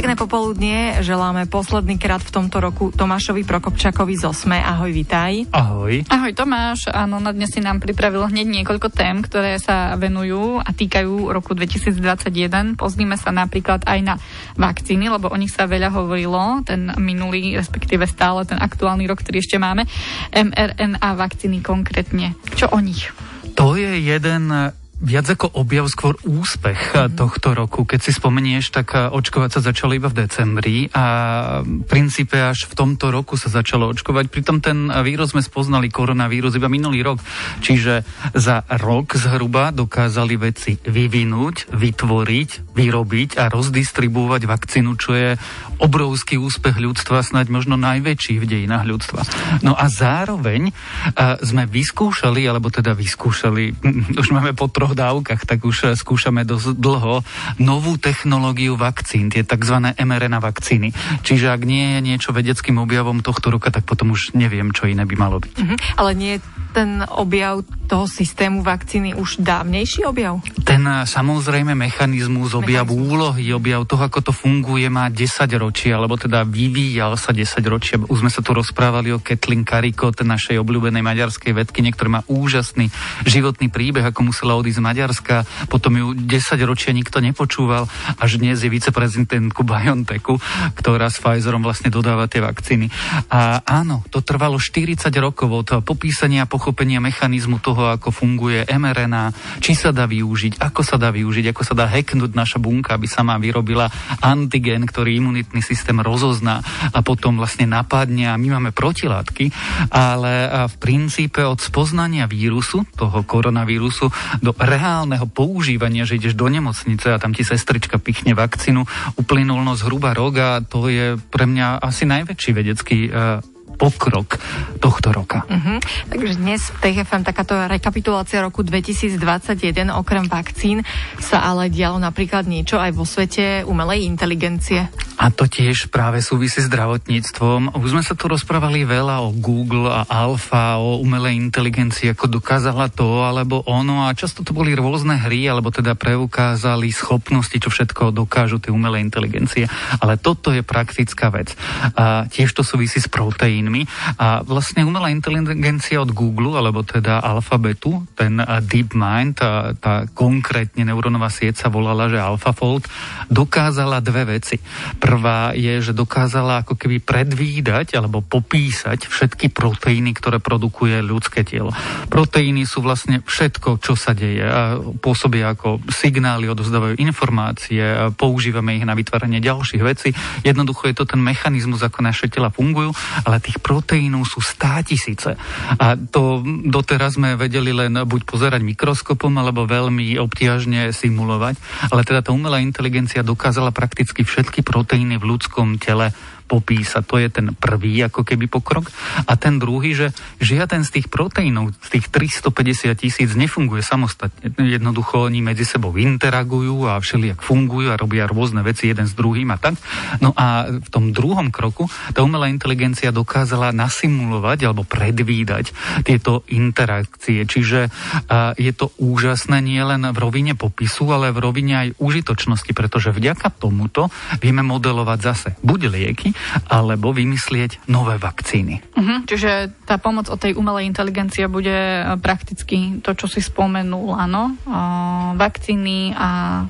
Pekné popoludnie, želáme posledný krát v tomto roku Tomášovi Prokopčakovi z Osme. Ahoj, vitaj. Ahoj. Ahoj Tomáš, áno, na dnes si nám pripravil hneď niekoľko tém, ktoré sa venujú a týkajú roku 2021. Pozrime sa napríklad aj na vakcíny, lebo o nich sa veľa hovorilo, ten minulý, respektíve stále ten aktuálny rok, ktorý ešte máme. mRNA vakcíny konkrétne. Čo o nich? To je jeden viac ako objav, skôr úspech mm. tohto roku. Keď si spomenieš, tak eh, očkovať sa začalo iba v decembri a v princípe až v tomto roku sa začalo očkovať. Pritom ten vírus sme spoznali, koronavírus, iba minulý rok. Čiže za rok zhruba dokázali veci vyvinúť, vytvoriť, vyrobiť a rozdistribuovať vakcínu, čo je obrovský úspech ľudstva, snáď možno najväčší v dejinách ľudstva. No a zároveň sme vyskúšali, alebo teda vyskúšali, už máme po troch dávkach, tak už skúšame dosť dlho novú technológiu vakcín, tie tzv. mRNA vakcíny. Čiže ak nie je niečo vedeckým objavom tohto roka, tak potom už neviem, čo iné by malo byť. Mm-hmm. Ale nie je ten objav toho systému vakcíny už dávnejší objav? Ten samozrejme mechanizmus, objav mechanizmus. úlohy, objav toho, ako to funguje, má 10 ročí, alebo teda vyvíjal sa 10 ročia. Už sme sa tu rozprávali o Ketlin Kariko, našej obľúbenej maďarskej vedky, ktorá má úžasný životný príbeh, ako musela odísť z Maďarska, potom ju 10 ročia nikto nepočúval, až dnes je viceprezidentku BioNTechu, ktorá s Pfizerom vlastne dodáva tie vakcíny. A áno, to trvalo 40 rokov od popísania a pochopenia mechanizmu toho, ako funguje mRNA, či sa dá využiť, ako sa dá využiť, ako sa dá hacknúť naša bunka, aby sama vyrobila antigen, ktorý imunitný systém rozozná a potom vlastne napadne a my máme protilátky, ale v princípe od spoznania vírusu, toho koronavírusu, do reálneho používania, že ideš do nemocnice a tam ti sestrička pichne vakcínu, uplynul no zhruba rok a to je pre mňa asi najväčší vedecký uh, pokrok tohto roka. Uh-huh. Takže dnes v TFM takáto rekapitulácia roku 2021 okrem vakcín sa ale dialo napríklad niečo aj vo svete umelej inteligencie. A to tiež práve súvisí s zdravotníctvom. Už sme sa tu rozprávali veľa o Google a Alfa, o umelej inteligencii, ako dokázala to alebo ono a často to boli rôzne hry, alebo teda preukázali schopnosti, čo všetko dokážu tie umelé inteligencie. Ale toto je praktická vec. A tiež to súvisí s proteínmi a vlastne umelá inteligencia od Google, alebo teda Alphabetu, ten DeepMind, tá, tá konkrétne neurónová sieť sa volala, že AlphaFold, dokázala dve veci. Prvá je, že dokázala ako keby predvídať alebo popísať všetky proteíny, ktoré produkuje ľudské telo. Proteíny sú vlastne všetko, čo sa deje. A pôsobia ako signály, odozdávajú informácie, používame ich na vytváranie ďalších vecí. Jednoducho je to ten mechanizmus, ako naše tela fungujú, ale tých proteínov sú stá tisíce. A to doteraz sme vedeli len buď pozerať mikroskopom, alebo veľmi obtiažne simulovať. Ale teda tá umelá inteligencia dokázala prakticky všetky proteíny v ľudskom tele popísať. To je ten prvý ako keby pokrok. A ten druhý, že žiaden z tých proteínov, z tých 350 tisíc nefunguje samostatne. Jednoducho oni medzi sebou interagujú a všelijak fungujú a robia rôzne veci jeden s druhým a tak. No a v tom druhom kroku tá umelá inteligencia dokázala nasimulovať alebo predvídať tieto interakcie. Čiže je to úžasné nie len v rovine popisu, ale v rovine aj užitočnosti, pretože vďaka tomuto vieme modelovať zase buď lieky, alebo vymyslieť nové vakcíny. Uh-huh, čiže tá pomoc od tej umelej inteligencie bude e, prakticky to, čo si spomenul, áno, uh, vakcíny a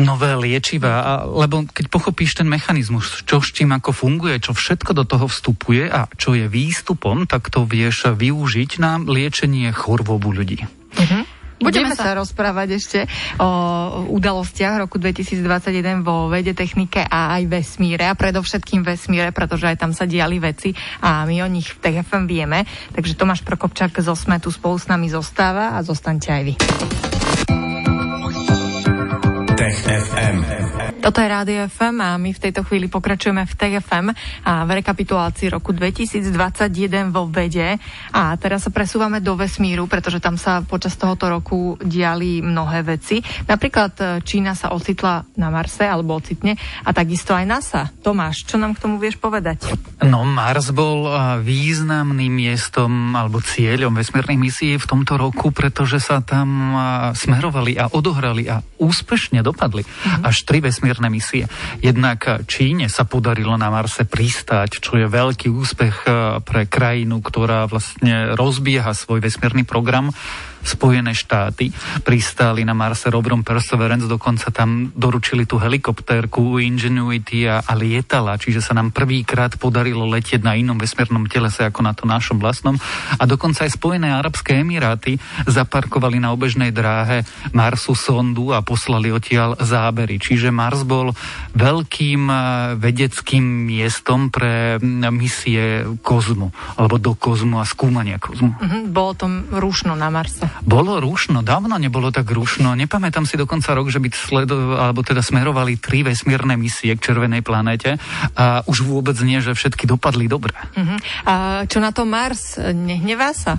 nové liečiva, lebo keď pochopíš ten mechanizmus, čo s čím ako funguje, čo všetko do toho vstupuje a čo je výstupom, tak to vieš využiť na liečenie chorôb ľudí. Uh-huh. Budeme sa rozprávať ešte o udalostiach roku 2021 vo vede, technike a aj vesmíre a predovšetkým vesmíre, pretože aj tam sa diali veci a my o nich v TFM vieme. Takže Tomáš Prokopčák zo Smetu spolu s nami zostáva a zostaňte aj vy. Tech FM. Toto je Rádio FM a my v tejto chvíli pokračujeme v TFM a v rekapitulácii roku 2021 vo vede. A teraz sa presúvame do vesmíru, pretože tam sa počas tohoto roku diali mnohé veci. Napríklad e, Čína sa ocitla na Marse, alebo ocitne, a takisto aj NASA. Tomáš, čo nám k tomu vieš povedať? No, Mars bol e, významným miestom alebo cieľom vesmírnej misie v tomto roku, pretože sa tam e, smerovali a odohrali a úspešne dopadli mm-hmm. až tri vesmírne vesmírne misie. Jednak Číne sa podarilo na Marse pristáť, čo je veľký úspech eh, pre krajinu, ktorá vlastne rozbieha svoj vesmírny program Spojené štáty pristáli na Marse Robrom Perseverance, dokonca tam doručili tú helikoptérku Ingenuity a, a lietala, čiže sa nám prvýkrát podarilo letieť na inom vesmírnom telese ako na to našom vlastnom. A dokonca aj Spojené Arabské Emiráty zaparkovali na obežnej dráhe Marsu sondu a poslali odtiaľ zábery. Čiže Mars bol veľkým eh, vedeckým miestom pre mm, misie kozmu, alebo do kozmu a skúmania kozmu. Mm-hmm, bolo to rušno na Marse. Bolo rušno, dávno nebolo tak rušno. Nepamätám si dokonca rok, že by sledo, alebo teda smerovali tri vesmírne misie k červenej planéte a už vôbec nie, že všetky dopadli dobre. Uh-huh. A čo na to Mars? Nehnevá sa?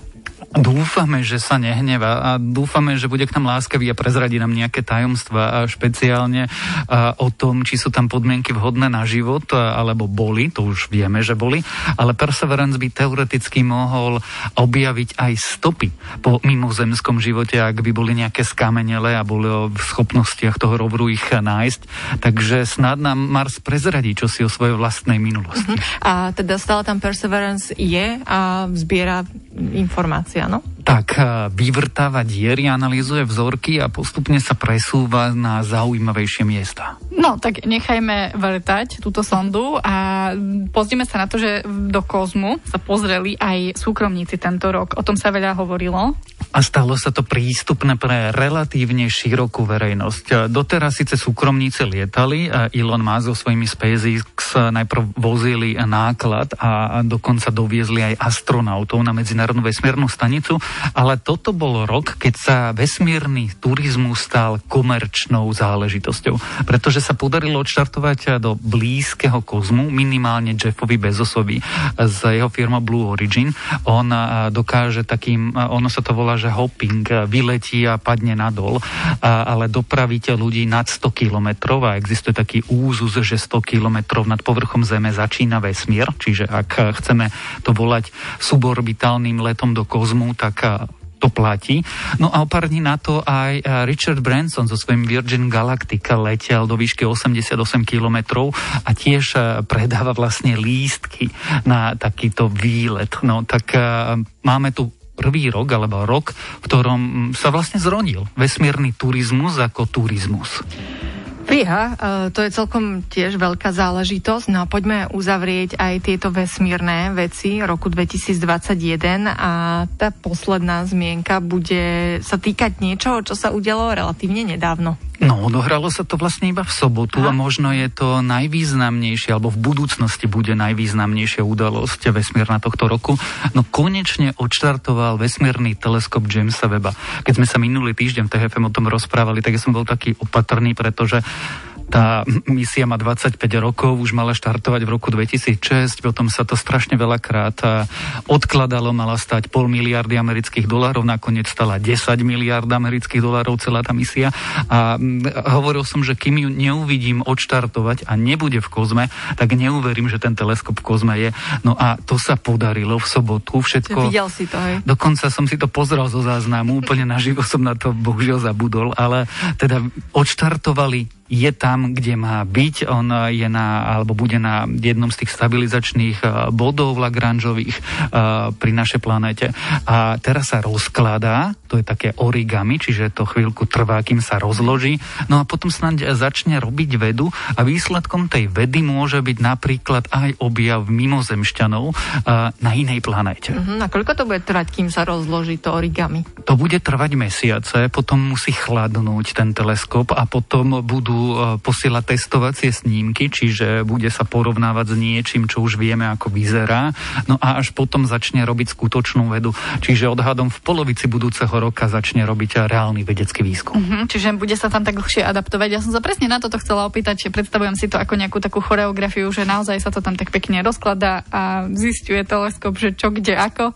Dúfame, že sa nehneva a dúfame, že bude k nám láskavý a prezradí nám nejaké tajomstva a špeciálne a o tom, či sú tam podmienky vhodné na život, alebo boli, to už vieme, že boli, ale Perseverance by teoreticky mohol objaviť aj stopy po mimozemskom živote, ak by boli nejaké skamenele a boli v schopnostiach toho roveru ich nájsť. Takže snad nám Mars prezradí, čo si o svojej vlastnej minulosti. Uh-huh. A teda stále tam Perseverance je a zbiera informácie, áno? Tak eh, vyvrtáva diery, analýzuje vzorky a postupne sa presúva na zaujímavejšie miesta. No, tak nechajme vrtať túto sondu a pozrime sa na to, že do kozmu sa pozreli aj súkromníci tento rok. O tom sa veľa hovorilo. A stalo sa to prístupné pre relatívne širokú verejnosť. Doteraz síce súkromníci lietali, Elon Musk so svojimi SpaceX najprv vozili náklad a dokonca doviezli aj astronautov na Medzinárodnú vesmírnu stanicu, ale toto bol rok, keď sa vesmírny turizmus stal komerčnou záležitosťou, pretože sa podarilo odštartovať do blízkeho kozmu, minimálne Jeffovi Bezosovi z jeho firma Blue Origin. On dokáže takým, ono sa to volá, že hopping, vyletí a padne nadol, ale dopravíte ľudí nad 100 kilometrov a existuje taký úzus, že 100 kilometrov nad povrchom Zeme začína vesmír, čiže ak chceme to volať suborbitálnym letom do kozmu, tak to platí. No a o pár dní na to aj Richard Branson so svojím Virgin Galactica letel do výšky 88 kilometrov a tiež predáva vlastne lístky na takýto výlet. No tak máme tu prvý rok alebo rok, v ktorom sa vlastne zrodil vesmírny turizmus ako turizmus. Fíha, e, to je celkom tiež veľká záležitosť. No a poďme uzavrieť aj tieto vesmírne veci roku 2021 a tá posledná zmienka bude sa týkať niečoho, čo sa udialo relatívne nedávno. No, odohralo sa to vlastne iba v sobotu a, a možno je to najvýznamnejšie, alebo v budúcnosti bude najvýznamnejšia udalosť vesmírna tohto roku. No konečne odštartoval vesmírny teleskop Jamesa Weba. Keď sme sa minulý týždeň v TFM o tom rozprávali, tak ja som bol taký opatrný, pretože tá misia má 25 rokov, už mala štartovať v roku 2006, potom sa to strašne veľakrát odkladalo, mala stať pol miliardy amerických dolárov, nakoniec stala 10 miliard amerických dolárov celá tá misia a hovoril som, že kým ju neuvidím odštartovať a nebude v kozme, tak neuverím, že ten teleskop v kozme je. No a to sa podarilo v sobotu, všetko. Videl si to, hej? Dokonca som si to pozrel zo záznamu, úplne naživo som na to bohužiaľ zabudol, ale teda odštartovali je tam, kde má byť. On je na, alebo bude na jednom z tých stabilizačných eh, bodov Lagrangeových uh, pri našej planéte. A teraz sa rozkladá, to je také origami, čiže to chvíľku trvá, kým sa rozloží. No a potom snáď začne robiť vedu a výsledkom tej vedy môže byť napríklad aj objav mimozemšťanov uh, na inej planéte. Uh-huh. A koľko to bude trvať, kým sa rozloží to origami? To bude trvať mesiace, potom musí chladnúť ten teleskop a potom budú budú posielať testovacie snímky, čiže bude sa porovnávať s niečím, čo už vieme, ako vyzerá. No a až potom začne robiť skutočnú vedu. Čiže odhadom v polovici budúceho roka začne robiť reálny vedecký výskum. Uh-huh, čiže bude sa tam tak dlhšie adaptovať. Ja som sa presne na toto chcela opýtať, že predstavujem si to ako nejakú takú choreografiu, že naozaj sa to tam tak pekne rozkladá a zistuje teleskop, že čo, kde, ako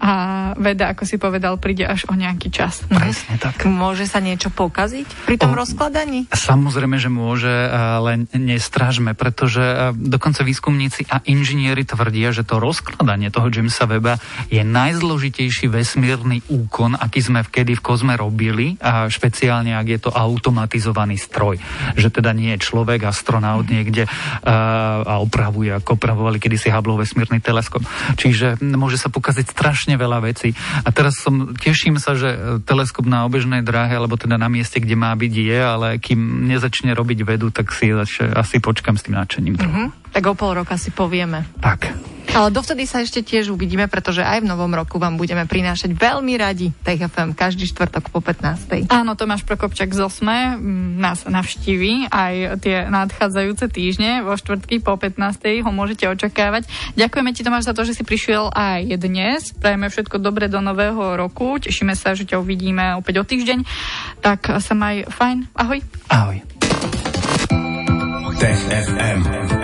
a veda, ako si povedal, príde až o nejaký čas. Presne tak. Môže sa niečo pokaziť pri tom o, rozkladaní? Samozrejme, že môže, ale nestrážme, pretože dokonca výskumníci a inžinieri tvrdia, že to rozkladanie toho Jamesa Weba je najzložitejší vesmírny úkon, aký sme vkedy v kozme robili, a špeciálne ak je to automatizovaný stroj. Že teda nie je človek, astronaut niekde a opravuje, ako opravovali kedysi Hubble vesmírny teleskop. Čiže môže sa pokaziť strašne strašne veľa vecí. A teraz som, teším sa, že teleskop na obežnej dráhe, alebo teda na mieste, kde má byť, je, ale kým nezačne robiť vedu, tak si asi počkam s tým nadšením. Mm-hmm. Tak o pol roka si povieme. Tak. Ale dovtedy sa ešte tiež uvidíme, pretože aj v novom roku vám budeme prinášať veľmi radi TFM každý štvrtok po 15. Áno, Tomáš Prokopčak z Osme nás navštíví aj tie nadchádzajúce týždne vo štvrtky po 15. ho môžete očakávať. Ďakujeme ti Tomáš za to, že si prišiel aj dnes. Prajeme všetko dobre do nového roku. Tešíme sa, že ťa uvidíme opäť o týždeň. Tak sa maj fajn. Ahoj. Ahoj. Tech FM.